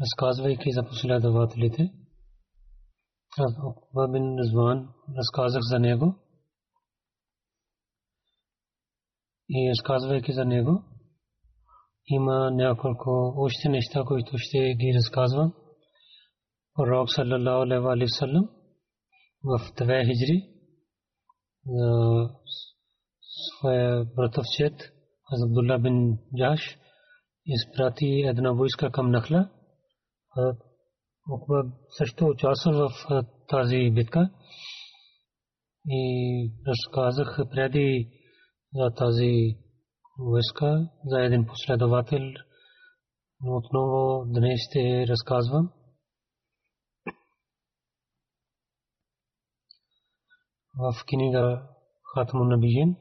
разказвайки за последователите, Уқба бин Резван разказах за него и разказвайки за него, има няколко още неща, които ще ги разказвам. Пророк саллалаху алейхи ва саллям в 2 хиджри за своя братовчет Абдулла бин Джаш изпрати една войска към Нахла. Окба също участва в тази битка и разказах преди за тази войска, за един последовател. Отново днес ще разказвам. В книга Хатмун Набиин,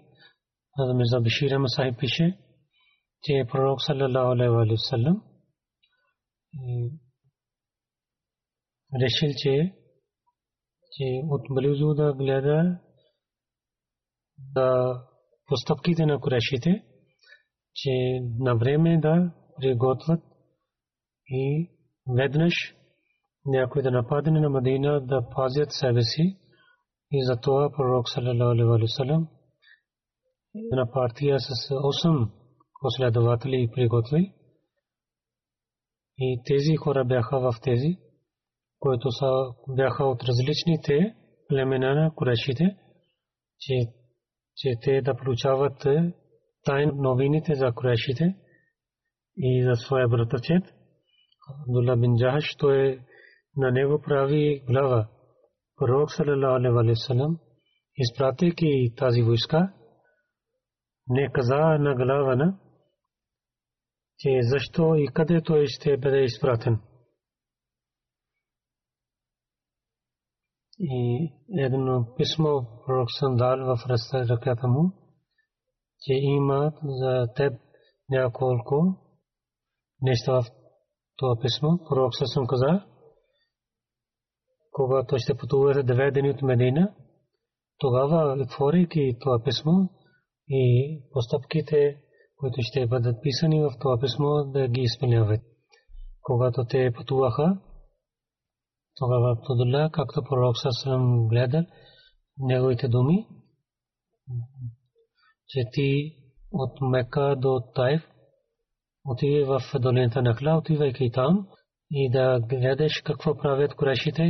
Мирза Бишир Масахиб пише, че пророк саллалаху алейхи ва саллям решил, че от близо да гледа да постъпките на курешите, че на време да приготвят и веднъж някой да нападне на Мадина да пазят себе си и затова пророк саллалаху които са, бяха от различните племена на курешите, че, че те да получават тайн новините за курешите и за своя братовчет. Абдулла бин Джахаш, той на него прави глава. Пророк саллалаху алейхи изпратейки тази войска, не каза на глава на че защо и къде той ще бъде изпратен. И едно писмо пророк Сандал в ръката му, че има за теб няколко неща в това писмо. Пророк Сасам каза, когато ще пътува две дни от Медина, тогава отворейки това писмо и постъпките които ще бъдат писани в това писмо, да ги изпълняват. Когато те пътуваха, тогава Абдулла, както пророк Сасрам гледа неговите думи, че ти от Мека до Тайф отиде в долината на Хла, отивайки там и да гледаш какво правят курешите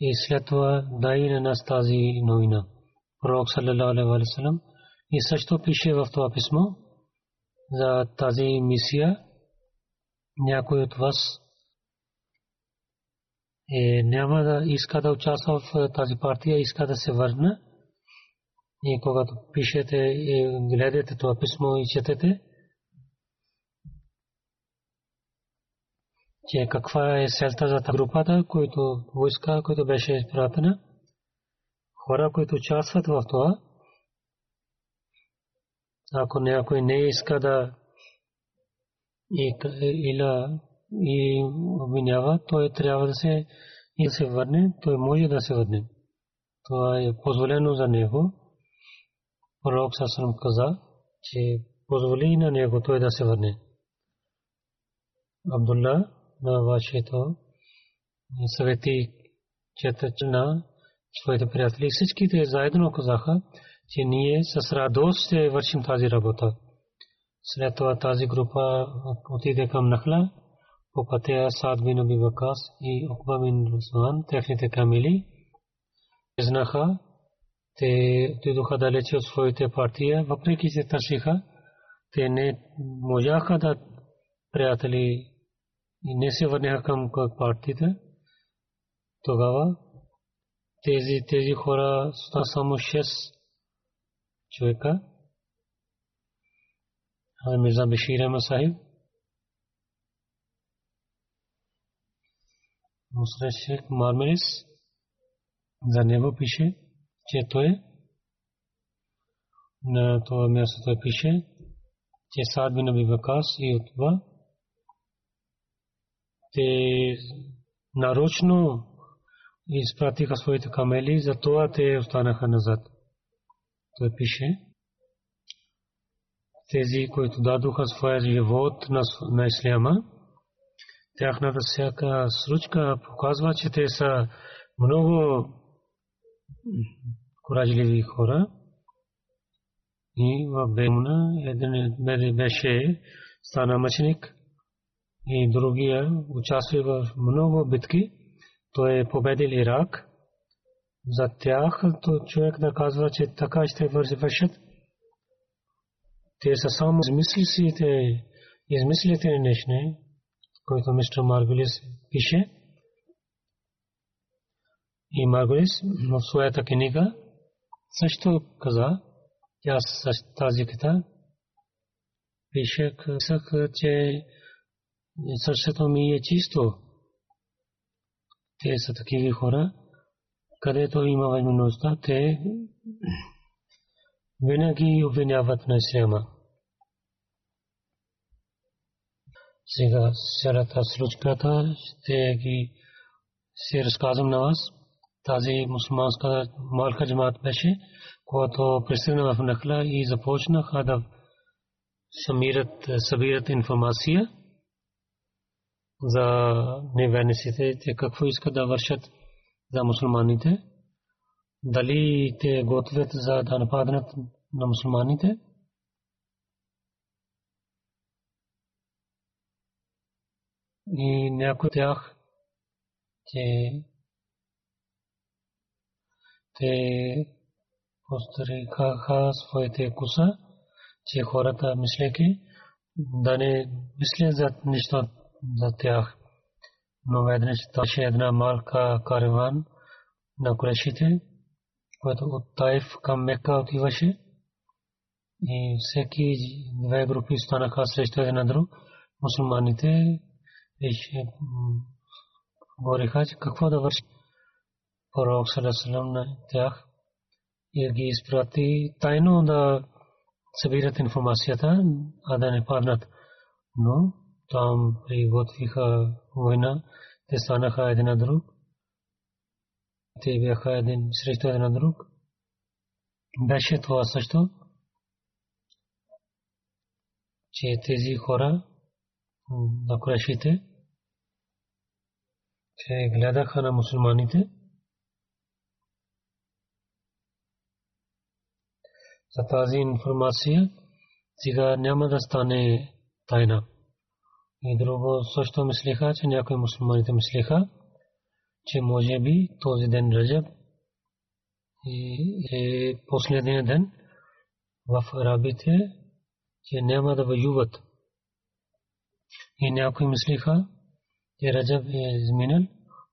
и след това дай на нас тази новина. Пророк саллям и също пише в това писмо за тази мисия някой от вас е, няма да иска да участва в тази партия, иска да се върне. И когато пишете и гледате това писмо и четете, че каква е селта за групата, който войска, който беше изпратена, хора, които участват в това, ако някой не иска да и, или и обвинява, той трябва да се и се върне, той може да се върне. Това е позволено за него. Пророк Сасрам каза, че позволи на него той да се върне. Абдулла на вашето съвети четат на своите приятели. Всичките заедно казаха, че ние с радост ще вършим тази работа. След това тази група отиде към Нахла, по пътя Сад бин Аби Вакас и Окба бин Русман, техните камили, знаха, те отидоха далече от своите партия, въпреки че търсиха, те не можаха да приятели и не се върнаха към партията. Тогава тези, тези хора са само 6 човека. Мирза Бешир Ахмад Сахиб, Мусрат Шейх Мармерис, за него пише, че той на това място той пише, че Саад бин Аби Вакас и Утба те нарочно изпратиха своите камели, затова те останаха назад. Той пише, тези, които дадоха своя живот на, на исляма, тяхната всяка случка показва, че те са много коражливи хора. И в Бемуна един беше стана мъченик и другия участва в много битки. Той е победил Ирак. За тях то човек да казва, че така ще вършат. Те са само измислите, измислите неща, които мистер Маргулис пише. И Маргулис в своята книга също каза, тя с тази книга пише, че сърцето ми е чисто. Те са такива хора, където има възможността, те винаги обвиняват на исляма. Сега цялата случката ще ги си разказвам на вас. Тази мусулманска малка джамат беше, когато пристигна в Нахла и започнаха да самират, събират информация за неверниците, те какво искат да вършат за мусулманите, дали те готвят за да нападнат на мусулманите. И някой тях, че те постариха своите куса, че хората мислеки да не мислят за нищо за тях. Но веднъж таше една малка караван на курешите, който от Тайф към Мека отиваше. И всеки две групи станаха срещу един друг. Мусулманите говориха, че какво да върши пророк Салесалам на тях и ги изпрати тайно да събират информацията, а да не паднат. Но там приготвиха война, те станаха един на друг. Те бяха един срещу един на друг. Беше това също, че тези хора на Курешите, те гледаха на мусулманите. За тази информация сега няма да стане тайна. И друго също мислиха, че някои мусулманите мислиха, че може би този ден Раджаб е последния ден в арабите, че няма да воюват. И някои мислиха, че Раджаб е изминал,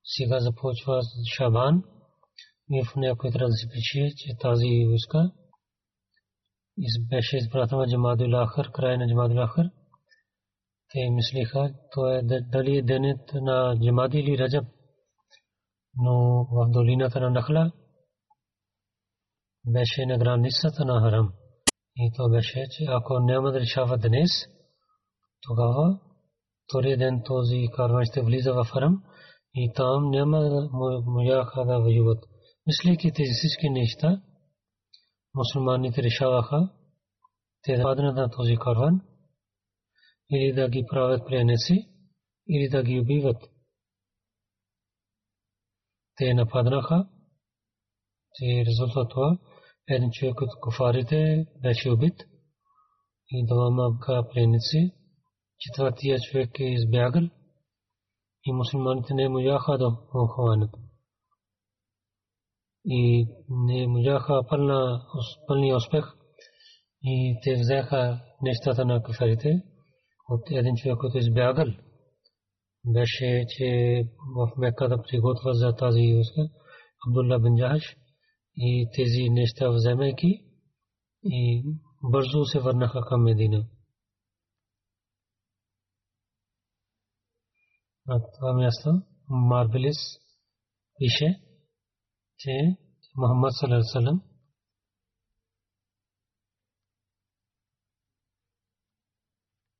сега започва Шабан и в някой трябва да се пише, че тази войска беше изпратена Джамадул Ахър, край на Джамадул Ахър. Те мислиха, то е дали е денят на Джамади или Раджаб. Но в долината на Нахла беше на границата на Харам. И то беше, че ако няма да решава днес, тогава втория ден този карван ще влиза в Харам и там няма можаха да воюват. Мислейки тези всички неща, мусулманите решаваха те да паднат на този карван или да ги правят пленници, или да ги убиват. Те нападнаха и резултат това един човек от куфарите беше убит и двама пленници. Четвъртия човек е избягал и мусулманите не можаха да го хванат. И не можаха пълния успех и те взеха нещата на кафарите от един човек, който избягал. Беше, че в Мека да приготвя за тази войска Абдулла бен Джахаш и тези неща вземайки и бързо се върнаха към Медина. На това място Марбелис пише, че Мухаммад салам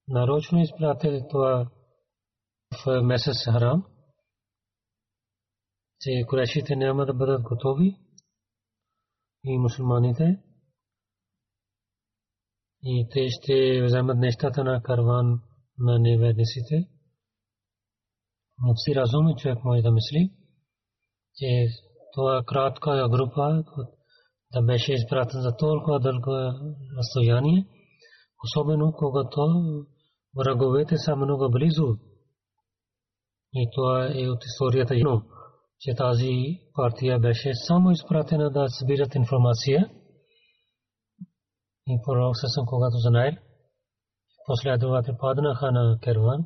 нарочно изпратил това в месец Харам, че курешите няма да бъдат готови и мусулманите и те ще вземат нещата на карван на неверниците. Си разумен човек може да мисли, че това кратка група да беше изпратен за толкова дълго разстояние, особено когато враговете са много близо. И това е от историята, че тази партия беше само изпратена да събират информация. И пророк Сасан, когато знаел, последователи паднаха на керван,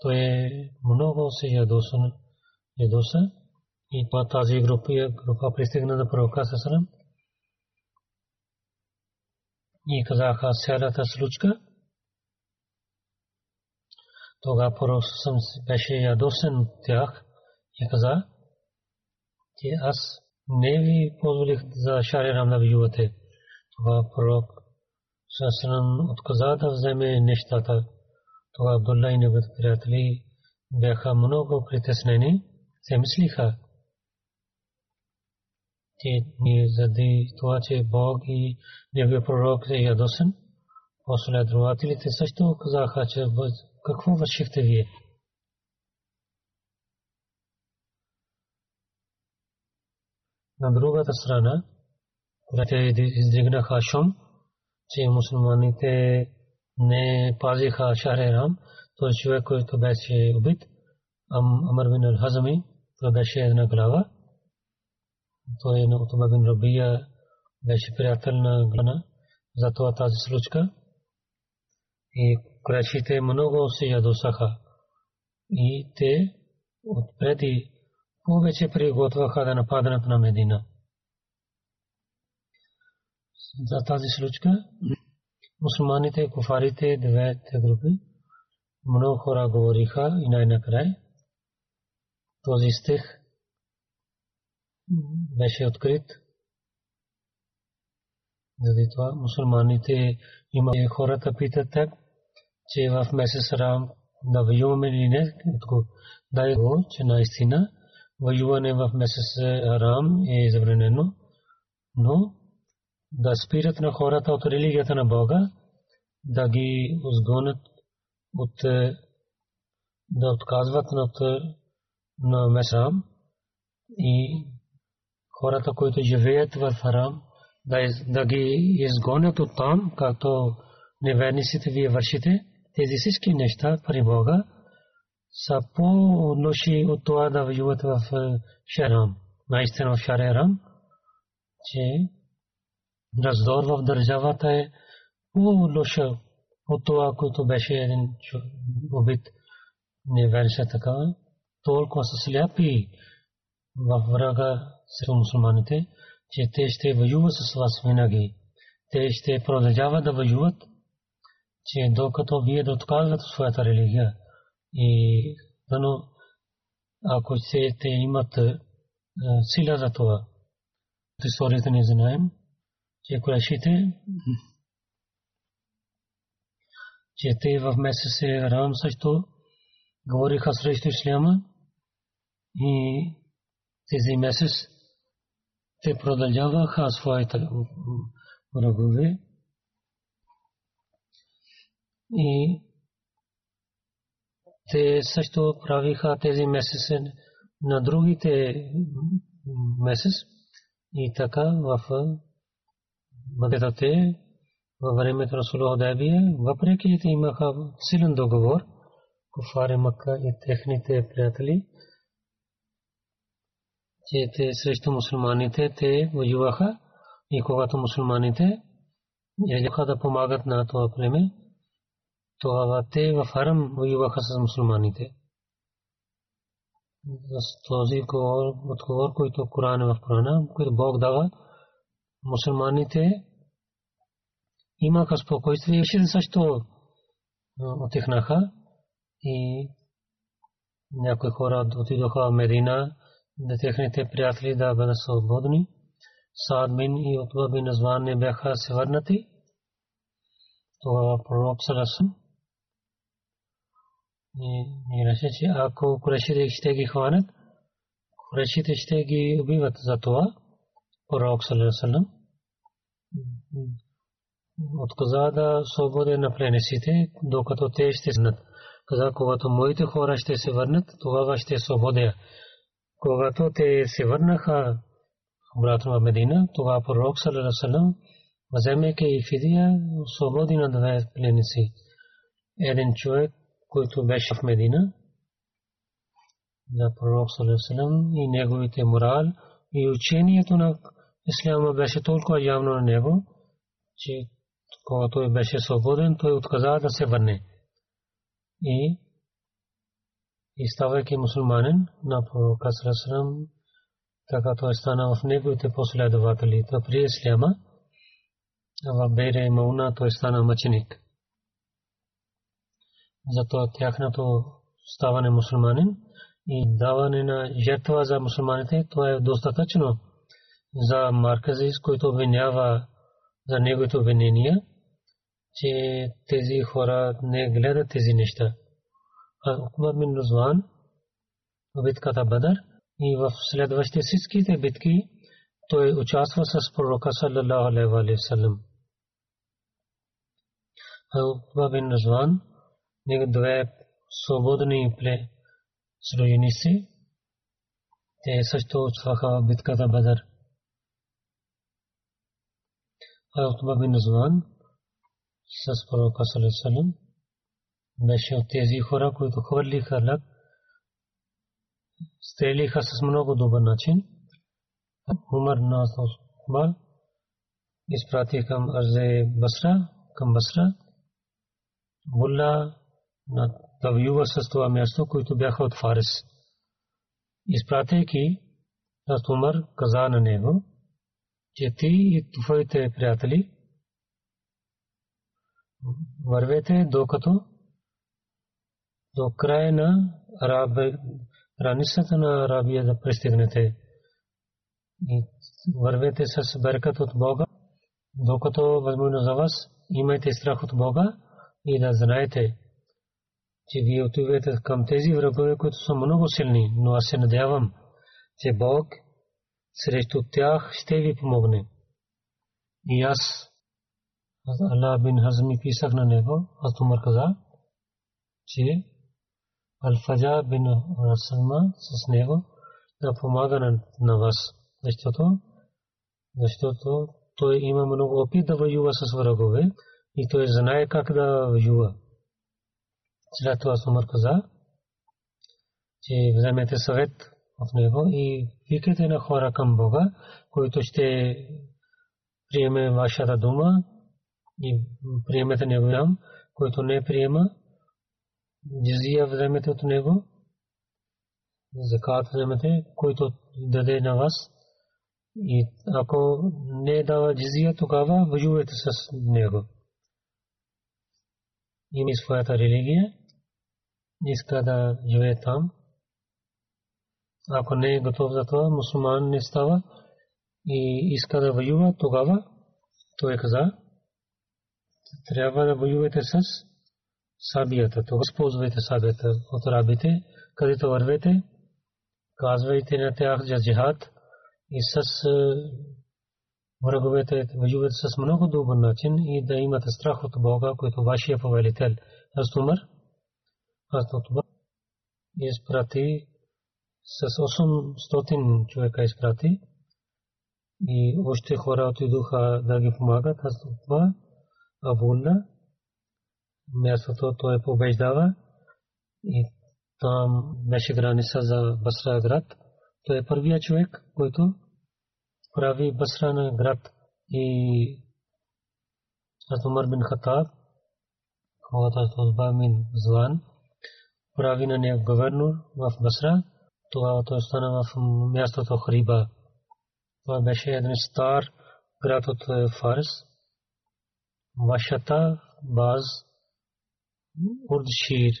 то е много се ядоса, ядоса и това тази група, група пристигна на пророка Сасан и казаха цялата случка. Тогава пророк Сасан беше ядосен от тях и каза, че аз не ви позволих за шарирам да воювате. Това пророк Сасан отказа да вземе нещата. Това Абдулла и неговите приятели бяха много притеснени. Се мислиха, че ние заради това, че Бог и неговия пророк е ядосен, последователите също казаха, че какво вършихте вие? На другата страна, когато издигнаха шум, че мусулманите не пазиха Шахрерам, той човек, който беше убит, Амар бин Ал-Хазами, той беше една глава. Той на Утуба бин Рабия беше приятел на глана, затова тази случка. И крачите много се ядосаха. И те отпреди повече приготвяха да нападнат на Медина. За тази случка мусулманите, куфарите, двете групи, много хора говориха и най-накрай този стих беше открит. Заради това мусулманите има хората питат так, че в месец Рам да воюваме или не, дай го, че наистина воюване в месец Арам е забранено, но да спират на хората от религията на Бога, да ги изгонят от да отказват от на Месрам и хората, които живеят в Харам, да, да ги изгонят от там, както неверниците вие вършите, тези всички неща при Бога, са по-лоши от това да воюват в Шарам. Наистина в Шарам, че раздор в държавата е по-лоша от това, което беше един убит. Не вереше така. Толкова са сляпи в врага срещу мусулманите, че те ще воюват с вас винаги. Те ще продължават да воюват, че докато вие да отказвате своята религия. И дано, ако се те имат сила за това, историята не знаем, че курашите, че те в месец Рам също говориха срещу исляма И тези месец те продължаваха своите врагове. И те също правиха тези месеци на другите месец. И така в Мадетате във времето на Сулохудайбия, въпреки че имаха силен договор, куфари Макка и техните приятели, че те срещу мусулманите те воюваха и когато мусулманите елеха да помагат на това племе, това те в Харам воюваха с мусулманите. С този отговор, който Коран е в Корана, който Бог дава, мусулманите имаха спокойствие и също отихнаха и някои хора отидоха в Медина, да техните приятели да бъдат свободни. Саад бин и Утба бин Азван не бяха се върнати. Това пророк Саласам и рече, че ако курешите ще ги хванат, курешите ще ги убиват за това. Пророк Саласам отказа да свободе на пленесите, докато те ще снат. Каза, когато моите хора ще се върнат, тогава ще свободя. Когато те се върнаха обратно в Медина, това пророк Салалалалалам, вземайки фидия, свободи на две пленници. Един човек, който беше в Медина, за пророк Салалалалам и неговите морал и учението на Исляма беше толкова явно на него, че когато беше свободен, той отказа да се върне. И и ставайки мусулманин на пророка Сарасрам, така той стана в неговите последователи. То при Исляма, в Бейре Мауна той стана мъченик. Зато тяхното ставане мусулманин и даване на жертва за мусулманите, това е достатъчно за Марказис, който обвинява за неговите обвинения, че тези хора не гледат тези неща. Укба бин Рузван в битката Бадър и в следващите всичките битки той участва с пророка саллаллаху алейхи ва саллям. Укба бин Рузван него две свободни пле сроюници. Те също участваха в битката Бадър. Укба бин Рузван с пророка саллаллаху алейхи ва саллям беше от тези хора, които хвърлиха лък, стрелиха с много добър начин. Умар нас Умар изпрати към Арзе Басра, към Басра. Мулла на да с това място, които бяха от Фарис. Изпратейки Хазрат Умар каза на него, че ти и твоите приятели вървете докато до края на границата на Арабия да пристигнете. И вървете с беркат от Бога, докато възможно за вас имайте страх от Бога и да знаете, че вие отивате към тези врагове, които са много силни, но аз се надявам, че Бог срещу тях ще ви помогне. И аз, Аллах бин Хазми писах на него, аз Тумар каза, че Алфаджа бин Расалма с него да помага на вас. Защото, защото той има много опит да воюва с врагове и той знае как да воюва. След това Сумар каза, че вземете съвет от него и викате на хора към Бога, които ще приеме вашата дума и приемете неговия, който не приема, джизия вземете от него, закат вземете, който даде на вас. И ако не дава джизия, тогава воювайте с него. Има своята религия, иска да живее там. Ако не е готов за това, мусулман не става и иска да воюва, тогава той каза, трябва да воювате с сабията. То използвайте сабията от рабите, където вървете, казвайте на тях за джихад и с враговете, воюват с много добър начин и да имате страх от Бога, който вашия повелител. Аз Умар, аз Умар изпрати с 800 човека изпрати и още хора отидоха да ги помагат. Аз това Абулла, мястото той побеждава и там беше граница за Басра град. Той е първият човек, който прави Басра на град и Умар бин Хатаб, когато Утба бин Зван, прави на нея говернор в Басра. Това той стана в мястото Хриба. Това беше един стар град от Фарс. Вашата баз Урдшир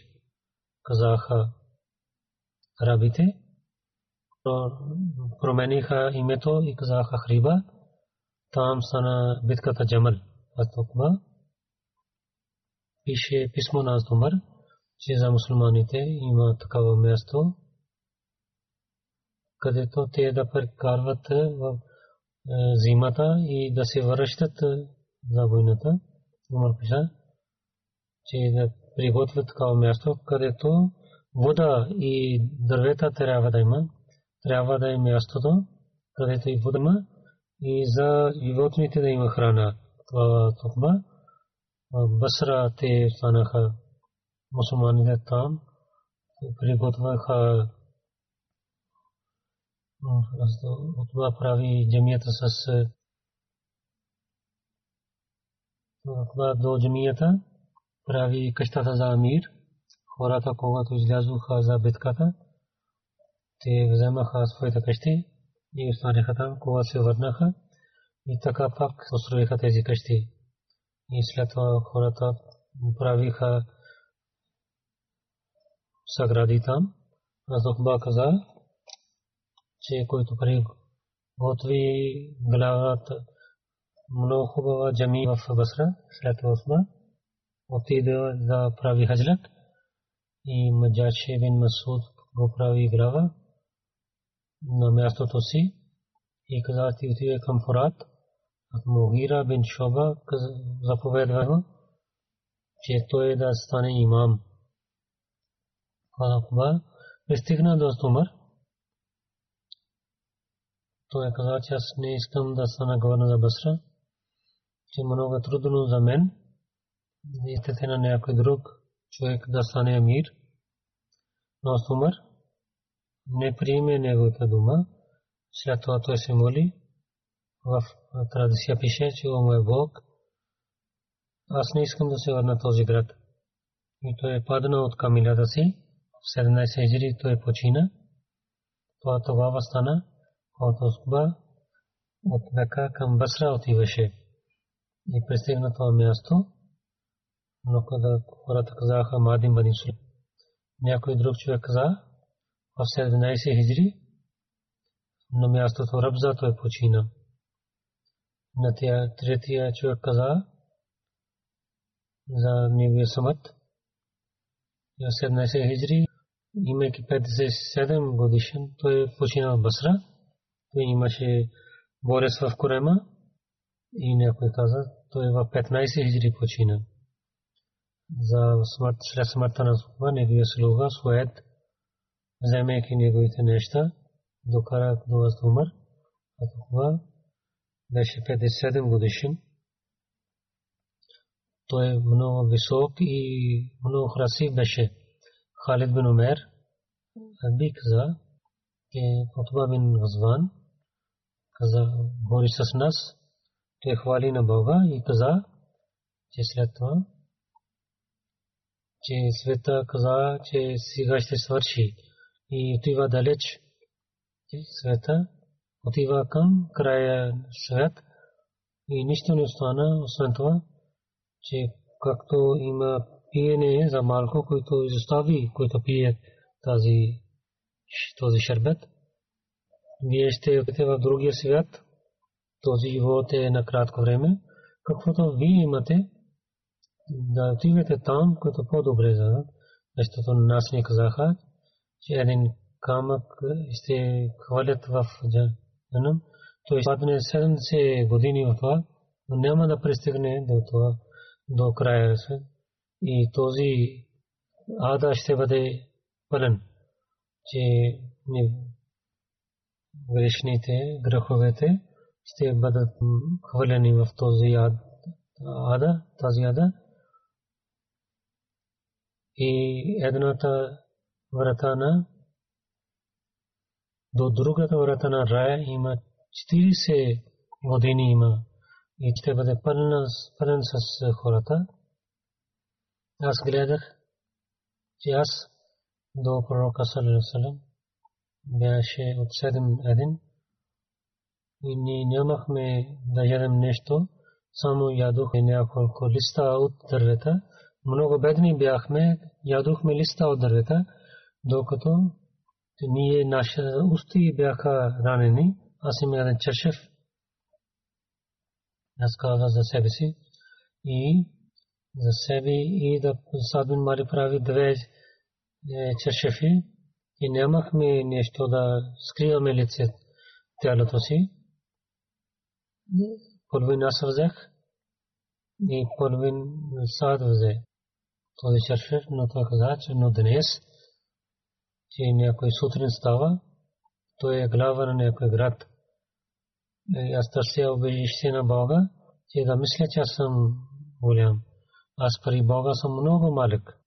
казаха арабите. Промениха името и казаха Хриба. Там стана битката Джамал. Атокба пише писмо на Азумар, че за мусулманите има такава място, където те да прекарват в зимата и да се връщат за войната. Умар пиша, че да приготвят такава място, където вода и дървета трябва да има. Трябва да е мястото, където и вода има и за животните да има храна. Това това. Басра те станаха мусулманите там, приготвяха от това прави джамията с това до джамията прави къщата за амир. Хората, когато излязоха за битката, те вземаха своите къщи и останаха там, когато се върнаха и така пак построиха тези къщи. И след това хората правиха съгради там. Азохба каза, че който готви главата много хубава джами в Басра, след това отиде да прави хаджлак и Маджаше бин Масуд го прави глава на мястото си и каза ти отиде към Фурат. Мухира бин Шоба заповедва че той да стане имам. Калакба пристигна до Умар. Той каза, че аз не искам да стана главна за Басра, че много трудно за мен искате на някой друг човек да стане амир. Но Умар не приеме неговата дума. След това той се моли. В традиция пише, че о мой Бог, аз не искам да се върна този град. И той е паднал от камилята си. В 17 хиджри той почина. Това тогава стана от Ускба от Мека към Басра отиваше. И пристигна това място но когда хората казаха Мадин Бани Сулейм, някой друг човек каза в 17 хиджри, на мястото Рабза той почина. На тия третия човек каза за неговия самът. В 17 хиджри, имайки 57 годишен, той почина в Басра. Имаше борец в Корема и някой каза, той в 15 хиджри почина за смърт, след смъртта на Сухба, неговия слуга Суед, вземайки неговите неща, докара до вас умър, а това беше 57 годишен. Той е много висок и много красив беше. Халид бин Умер би каза, че Утба бин Ғазван каза, говори с нас, той хвали на Бога и каза, че след това че света каза, че сега ще свърши и отива далеч. Света отива към края свят и нищо не остана, освен това, че както има пиене за малко, който изостави, който пие тази, този шербет, вие ще отидете в другия свят, този живот е на кратко време, каквото вие имате, да отидете там, което по-добре за защото нас ни казаха, че един камък ще хвалят в джанам. Той падне 70 години в това, но няма да пристигне до това, до края. И този ада ще бъде пълен, че грешните, греховете ще бъдат хвалени в този ада, тази ада. И едната врата на до другата врата на рая има 40 години има и ще бъде пълен с хората. Аз гледах, че аз до пророка Салерасалам беше от 7 един и ние нямахме да ядем нещо, само ядохме няколко листа от дървета. Много бедни бяхме, ядохме листа от дървета, докато ние наши усти бяха ранени. Аз им яден чершев. Аз казах за себе си и за себе и да Садбин Мари прави две чершефи и нямахме нещо да скриваме лице тялото си. Половин аз взех и половин сад взе. Този чершеф, но той каза, че но днес че някой сутрин става, той е глава на някой град. Аз търся убежище на Бога, че да мисля, че аз съм голям. Аз при Бога съм много малък.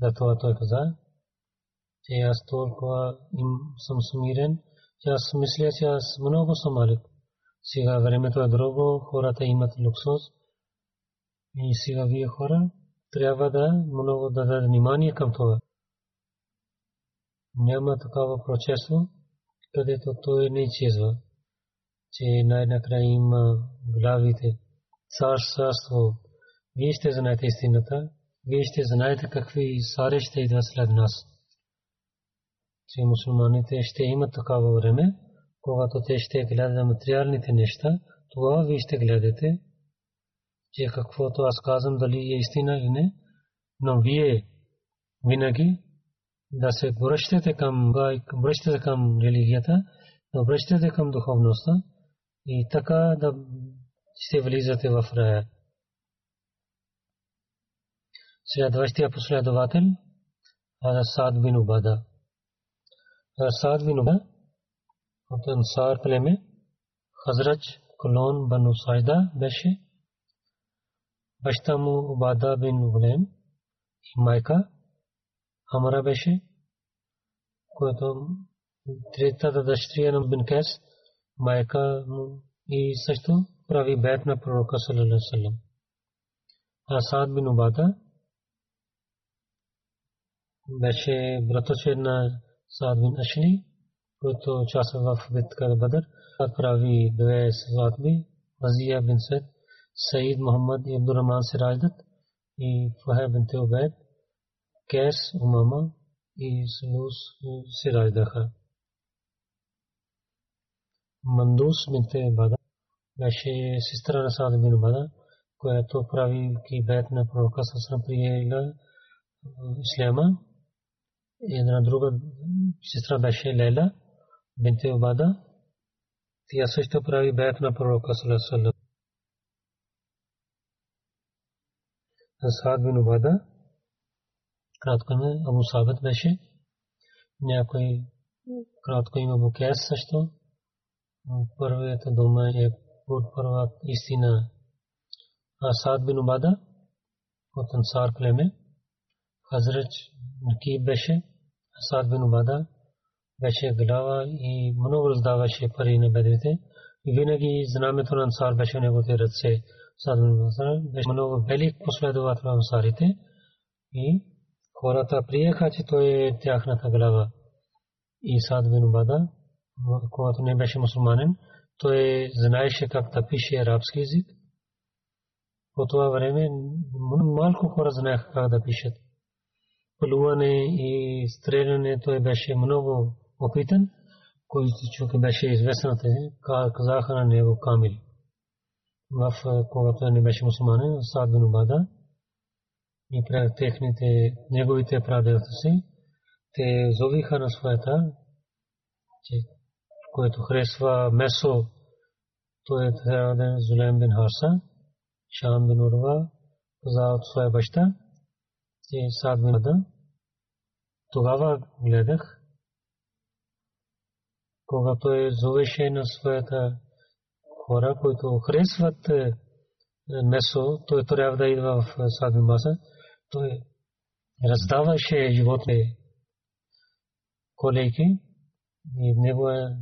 Да това той каза, че аз толкова им съм смирен, че аз мисля, че аз много съм малък. Сега времето е друго, хората имат луксус. И сега вие хора трябва да много да дадат внимание към това няма такава прочество, където той не изчезва, че най-накрая има главите, царство. Вие ще знаете истината, вие ще знаете какви сари ще идват след нас. Че мусулманите ще имат такава време, когато те ще гледат материалните неща, това вие ще гледате, че каквото аз казвам дали е истина или не, но вие винаги да се връщате към, връщате към религията, да връщате към духовността и така да ще влизате в рая. Следващия последовател е Сад бин Убада. Сад бин Убада от Ансар племе, Хазрач Колон Бану Сайда беше, баща му Убада бин Улем и майка Амара беше, което третата дъщеря на Бин Кес, майка и също прави бед на пророка саллалаху Асад бин Убада беше братовче на Саад бин Ашли, който участва в битка на Бадър. прави две сватби, Азия бин Сед, Саид Мухаммад и Абдурахман Сираjdат и Фахе бин Теобед. Кес Умама и Сулус се раждаха. Мандус бинте Бада беше сестра на Саад бин Бада, която прави кибет на пророка Сасрам приела Исляма. Една друга сестра беше Лейла бинте Бада. Тя също прави бет на пророка Салесалам. Саад бин Бада кратко име Абу Сабет беше. Някой кратко име Абу Кес също. Първият дума е от първа истина. Асад бин Убада от Ансар племе. Хазрач Накиб беше. Асад бин Убада беше глава и много раздаваше пари на бедвите. И винаги знамето на Ансар беше неговите ръце. Асад бин Убада беше много велик последовател на Ансарите. И хората приеха, че той е тяхната глава. И Сад бин Убада, когато не беше мусулманин, той знаеше как да пише арабски език. По това време малко хора знаеха как да пишат. Плуване и стреляне той беше много опитан, който човек беше известен, казаха на него Камил. В когато не беше мусулманин, Сад бин Убада, и техните, неговите прадедовци, те зовиха на своята че който харесва месо, той да е Зулем бин Харса, Шам бин Урва, каза от своя баща, че Сад бин Ада. Тогава гледах, когато е зовеше на своята хора, които харесват е, месо, той трябва да идва в Сад бин Маса, той раздаваше животни колейки и неговия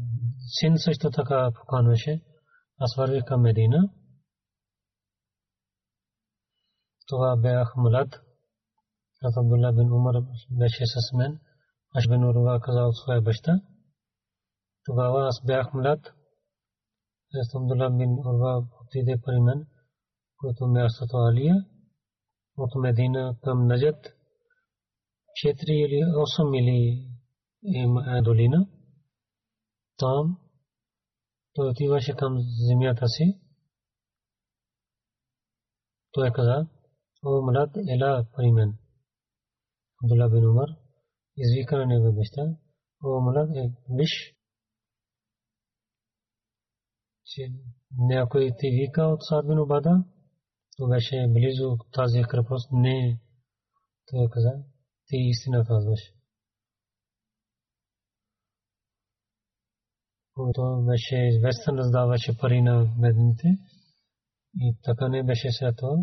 син също така поканваше. Аз вървих към Медина. Това бях млад. Аз Абдулла бин Умар беше с мен. Аз бин Урва каза от своя баща. Тогава аз бях млад. Аз Абдулла бин Урва отиде при мен, който мястото Алия. От Медина към Наджат. 4 или 8 мили е долина. Там той отиваше към земята си. Той каза, о млад ела при мен. Абдулла бин Умар извика на него баща, о млад е виж, че някой ти вика от Сад бин Убада, то беше близо тази крепост. Не, той каза, ти истина казваш. който беше известен, раздаваше пари на бедните. И така не беше след това.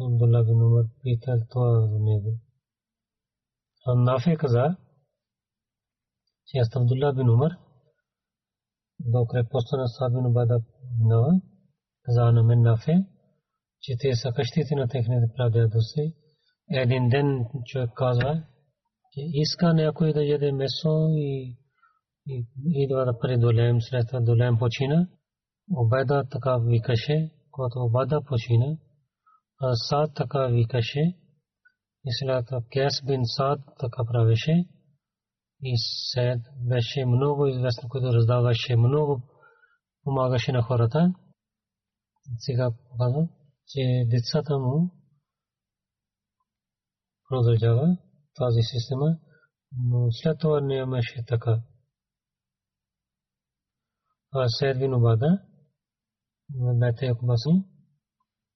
Абдулла бин Умар пита това за него. А Нафе каза, че аз Абдулла бин Умар до крепостта на бин Убада минава, каза на мен Нафе, че те са къщите на техните прадедоси. Един ден човек казва, че иска някой да яде месо и идва да предолеем, след това долеем почина. Обеда така викаше, когато обеда почина. Сад така викаше. Ислата Кес бин Сад така правеше. И Сед беше много известен, който раздаваше много, помагаше на хората. Сега показва, че децата му продължава тази система, но след това нямаше така. А Сед бин Обада, бете Акбаси,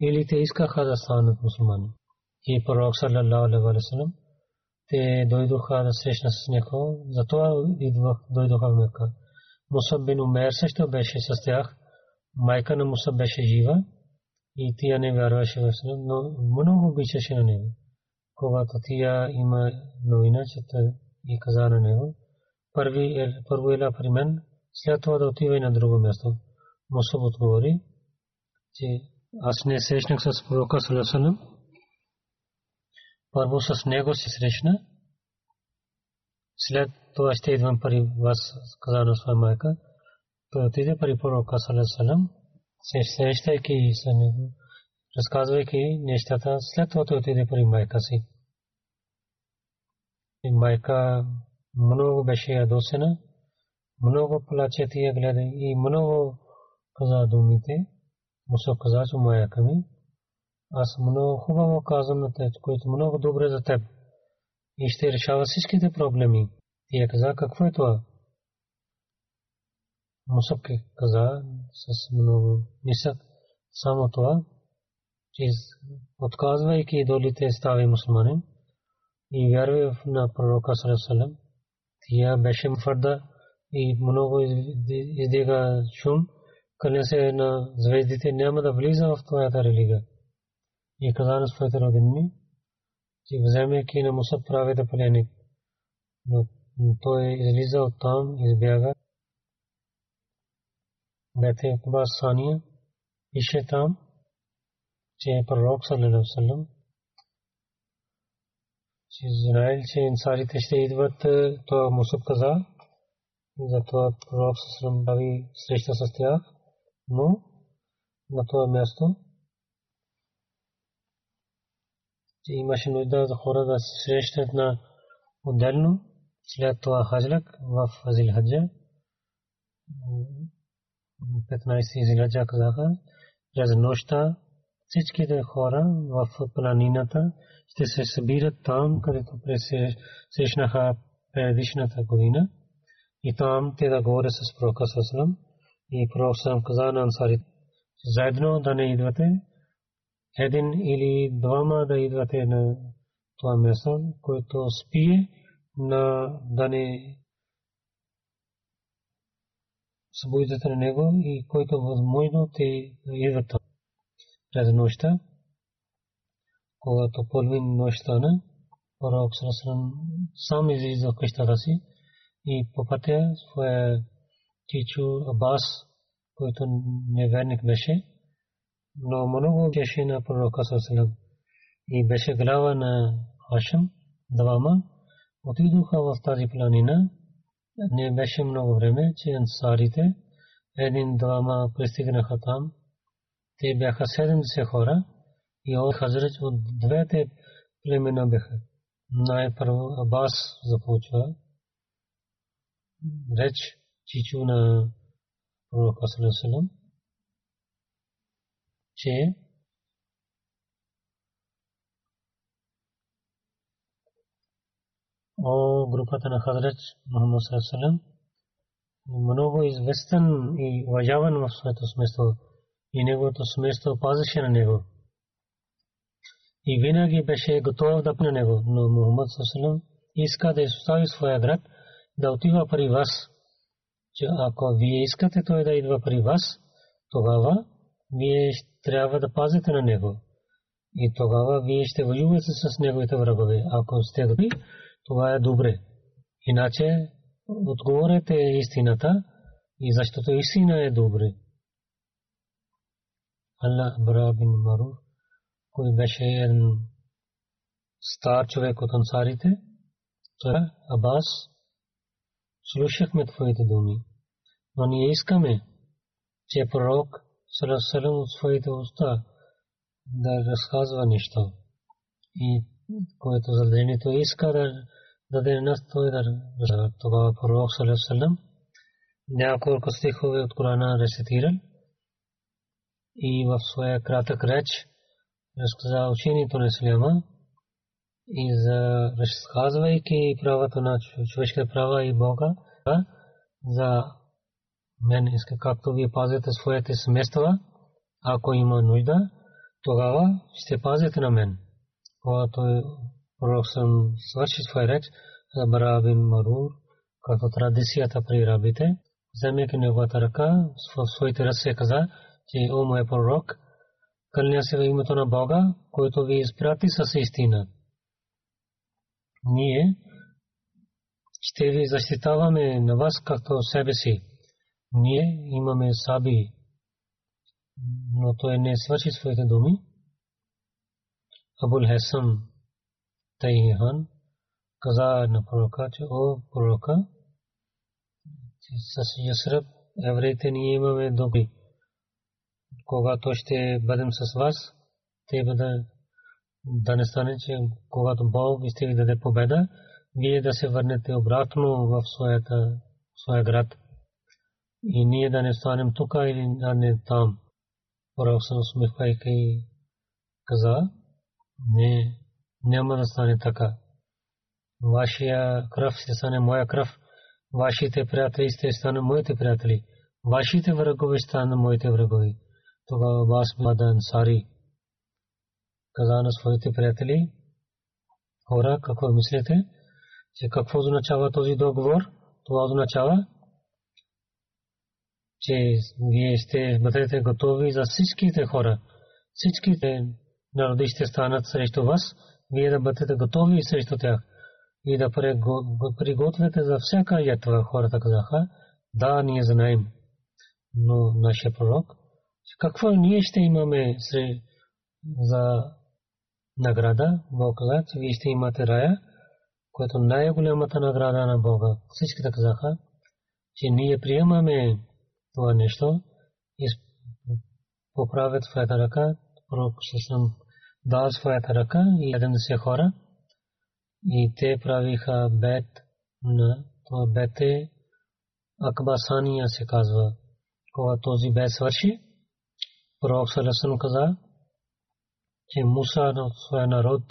или те искаха да станат мусулмани. И пророк саллаллаху алейхи ва саллям те дойдоха да срещна с него, затова идвах, дойдоха в Мека. Мусаб бин Умер също беше с тях, майка на Мусаб беше жива и тя не вярваше в себе, но много обичаше на него. Когато тя има новина, че и каза на него, първи, първо ела при мен, след това да отива и на друго място. Мусаб отговори, че аз не срещнах с пророка Салесалем. Първо с него се срещна. След това ще идвам пари вас, каза на своя майка. Той отиде пари пророка Салесалем, се срещайки с него, разказвайки нещата. След това той отиде пари майка си. И майка много беше ядосена много плаче тия гледа и много каза думите. Мусо каза, че моя ками. Аз много хубаво казвам на теб, което много добре за теб. И ще решава всичките проблеми. Тия каза, какво е това? Мусо каза с много нисък. Само това, че отказвайки идолите стави мусулманин и вярва на пророка Салесалем, тия беше твърда и много издига шум, къде се на звездите няма да влиза в твоята религия. И каза на своите родини, че вземайки на Муса прави да пленик. Но той излиза от там, избяга. Бете Акбас Сания пише там, че е пророк саллалаху но на това място. Че имаше нужда за хора да се срещат на отделно. След това хаджлак в Зилхаджа. 15 Зилхаджа казаха през нощта всичките хора в планината ще се събират там, където срещнаха предишната година. И там те да говорят с пророка Сасалам и пророк Сасалам каза на ансарите заедно да не идвате един или двама да идвате на това място, който спие на да не събудите на него и който възможно те идват през нощта, когато половин нощ стана, пророк Сарасрам сам излиза къщата си и по пътя своя чичо Абас, който неверник беше, но много беше на пророка Сарасрам и беше глава на Хашам, двама, отидоха в тази планина. Не беше много време, че ансарите, един-двама пристигнаха там. Те бяха 70 хора и от Хазрат от двете племена бяха. Най-първо Абас започва реч чичу на пророка Салесалам, че о групата на Хазрат Мухаммад Салесалам много известен и уважаван в своето смество и неговото смество пазеше на него. И винаги беше готов да на него, но Мухаммад Салесалам иска да изостави своя град, да отива при вас. Че ако вие искате той да идва при вас, тогава вие трябва да пазите на него. И тогава вие ще воювате с неговите врагове. Ако сте готови, това е добре. Иначе отговорете истината и защото истина е добре. Allah Бра бин Маруф, кой беше един стар човек от ансарите, той е Абас, слушахме твоите думи, но ние искаме, че пророк Салам от своите уста да разказва нещо. И което задължението иска да даде нас той да тогава пророк Салам няколко стихове от Корана рецитирал и в своя кратък реч разказа учението на Исляма и за разказвайки правата на човешките права и Бога, за мен иска както вие пазите своите семейства, ако има нужда, тогава ще пазите на мен. Когато пророк съм свърши своя реч за Бара бин Марур, като традицията при рабите, вземайки неговата ръка в своите ръце каза, че о мой пророк, кълня се в името на Бога, който ви изпрати с истина. Ние ще ви защитаваме на вас както себе си. Ние имаме саби, но той не свърши своите думи. Абул Хесам Тайхан каза на пророка, че о пророка, с Ясраб евреите ние имаме добри когато ще бъдем с вас, те бъда да не стане, че когато Бог ще ви даде победа, вие да се върнете обратно в своята, своя град. И ние да не станем тук или да не там. Пророк съм усмихвайки каза, не, няма да стане така. Вашия кръв ще стане моя кръв. Вашите приятели ще стане моите приятели. Вашите врагове стане моите врагове. Тогава Абас Мадан Сари каза на своите приятели, хора, какво мислите, че какво означава този договор? Това означава, че вие ще бъдете готови за всичките хора. Всичките народи ще станат срещу вас, вие да бъдете готови срещу тях и да приготвяте за всяка ятва. Хората казаха, да, ние знаем. Но нашия пророк какво ние ще имаме за награда? Че вие ще имате рая, което най-голямата награда на Бога. Всички казаха, че ние приемаме това нещо и поправят своята ръка, пророк съм дал своята ръка и един се хора и те правиха бед на това бед е Акбасания се казва. Когато този бед свърши, пророк Салесън каза, че Муса на своя народ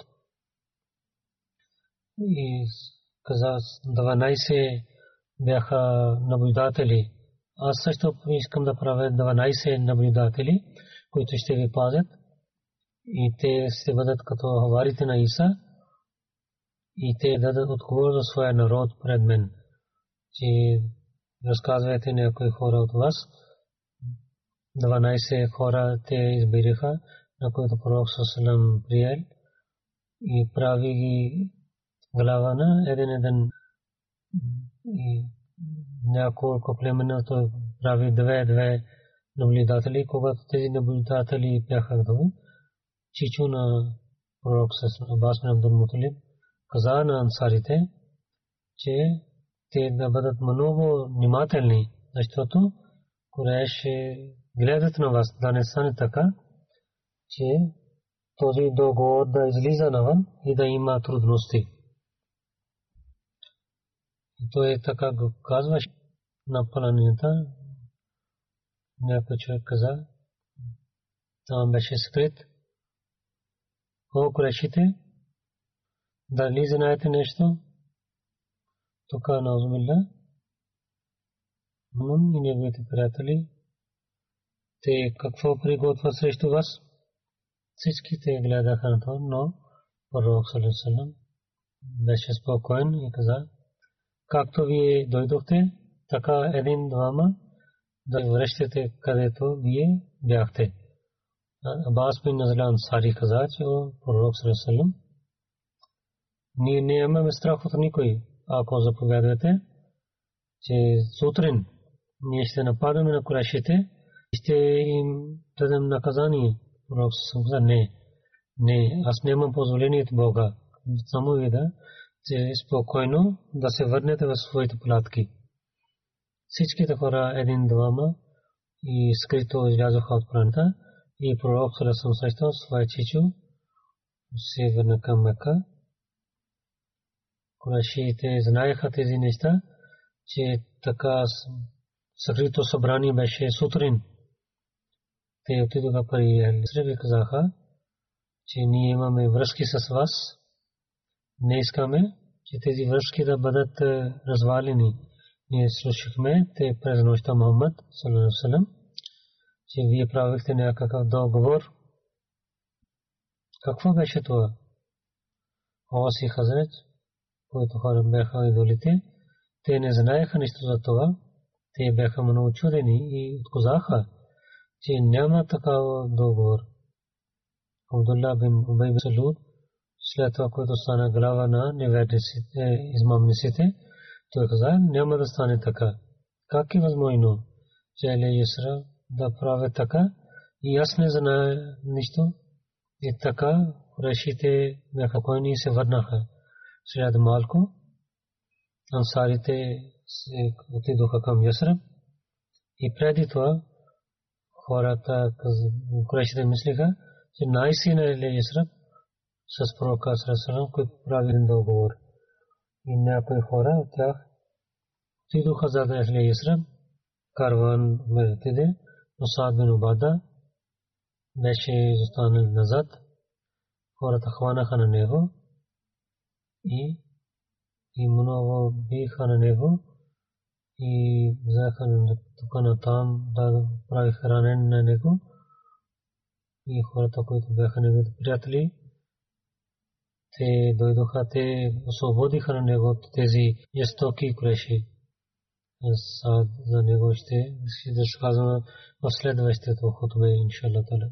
и каза 12 бяха наблюдатели. Аз също искам да правя 12 наблюдатели, които ще ви пазят и те ще бъдат като хаварите на Иса и те дадат отговор за своя народ пред мен. Че разказвайте някои хора от вас. 12 хора те избериха, на които пророк Сасалам приел и прави ги глава на един един и няколко племена той прави две-две наблюдатели, когато тези наблюдатели бяха готови. Чичо на пророк бин Абдул Муталиб каза на ансарите, че те да бъдат много внимателни, защото Куреш гледат на вас да не стане така, че този договор да излиза навън и да има трудности. Той така го казваше на планината. Някой човек каза, там беше скрит. О, курешите, дали знаете нещо? Тук на Озмилла, Мун и неговите приятели, те какво приготвят срещу вас? Всички те гледаха на това, но Пророк Салесалам беше спокоен и каза, както вие дойдохте, така един-двама да връщате където вие бяхте. Абас бин Назлан Сари каза, че пророк Салесалам ние не имаме страх от никой, ако заповядате, че сутрин ние ще нападаме на курашите и ще им дадем наказание. Пророк не, не, аз нямам позволение от Бога. Само вида, че спокойно да се върнете в своите палатки. Всичките хора един-двама и скрито излязоха от планата и пророк Салесъм срещал своя чичо се върна към Мека. Курашиите знаеха тези неща, че така съкрито събрание беше сутрин. Те отидоха при Елисрев и казаха, че ние имаме връзки с вас. Не искаме, че тези връзки да бъдат развалени. Ние слушахме те през нощта Мухаммад, че вие правихте някакъв договор. Какво беше това? Оси Хазрет, които хора бяха идолите, те не знаеха нищо за това. Те бяха много чудени и отказаха, че няма такава договор. Абдулла бин Убай бин Салуд, след това, който стана глава на неверниците, измамниците, той каза, няма да стане така. Как е възможно, че Ели Исра да прави така и аз не знае нищо. И така, решите бяха койни се върнаха. След малко, ансарите отидоха към Ясреб и преди това хората, курашите мислиха, че най-сина е Ясреб с пророка Сарасалам, който прави един договор. И някои хора от тях отидоха за да Ахли Ясреб, карван Меритиде, но Саад бин Убада беше изостанал назад. Хората хванаха на него и и много биха на него и взеха тук на там да правиха ранен на него и хората, които бяха неговите приятели, те дойдоха, те освободиха на него от тези жестоки креши. За него ще се разказваме в следващото хотбе, иншалlah.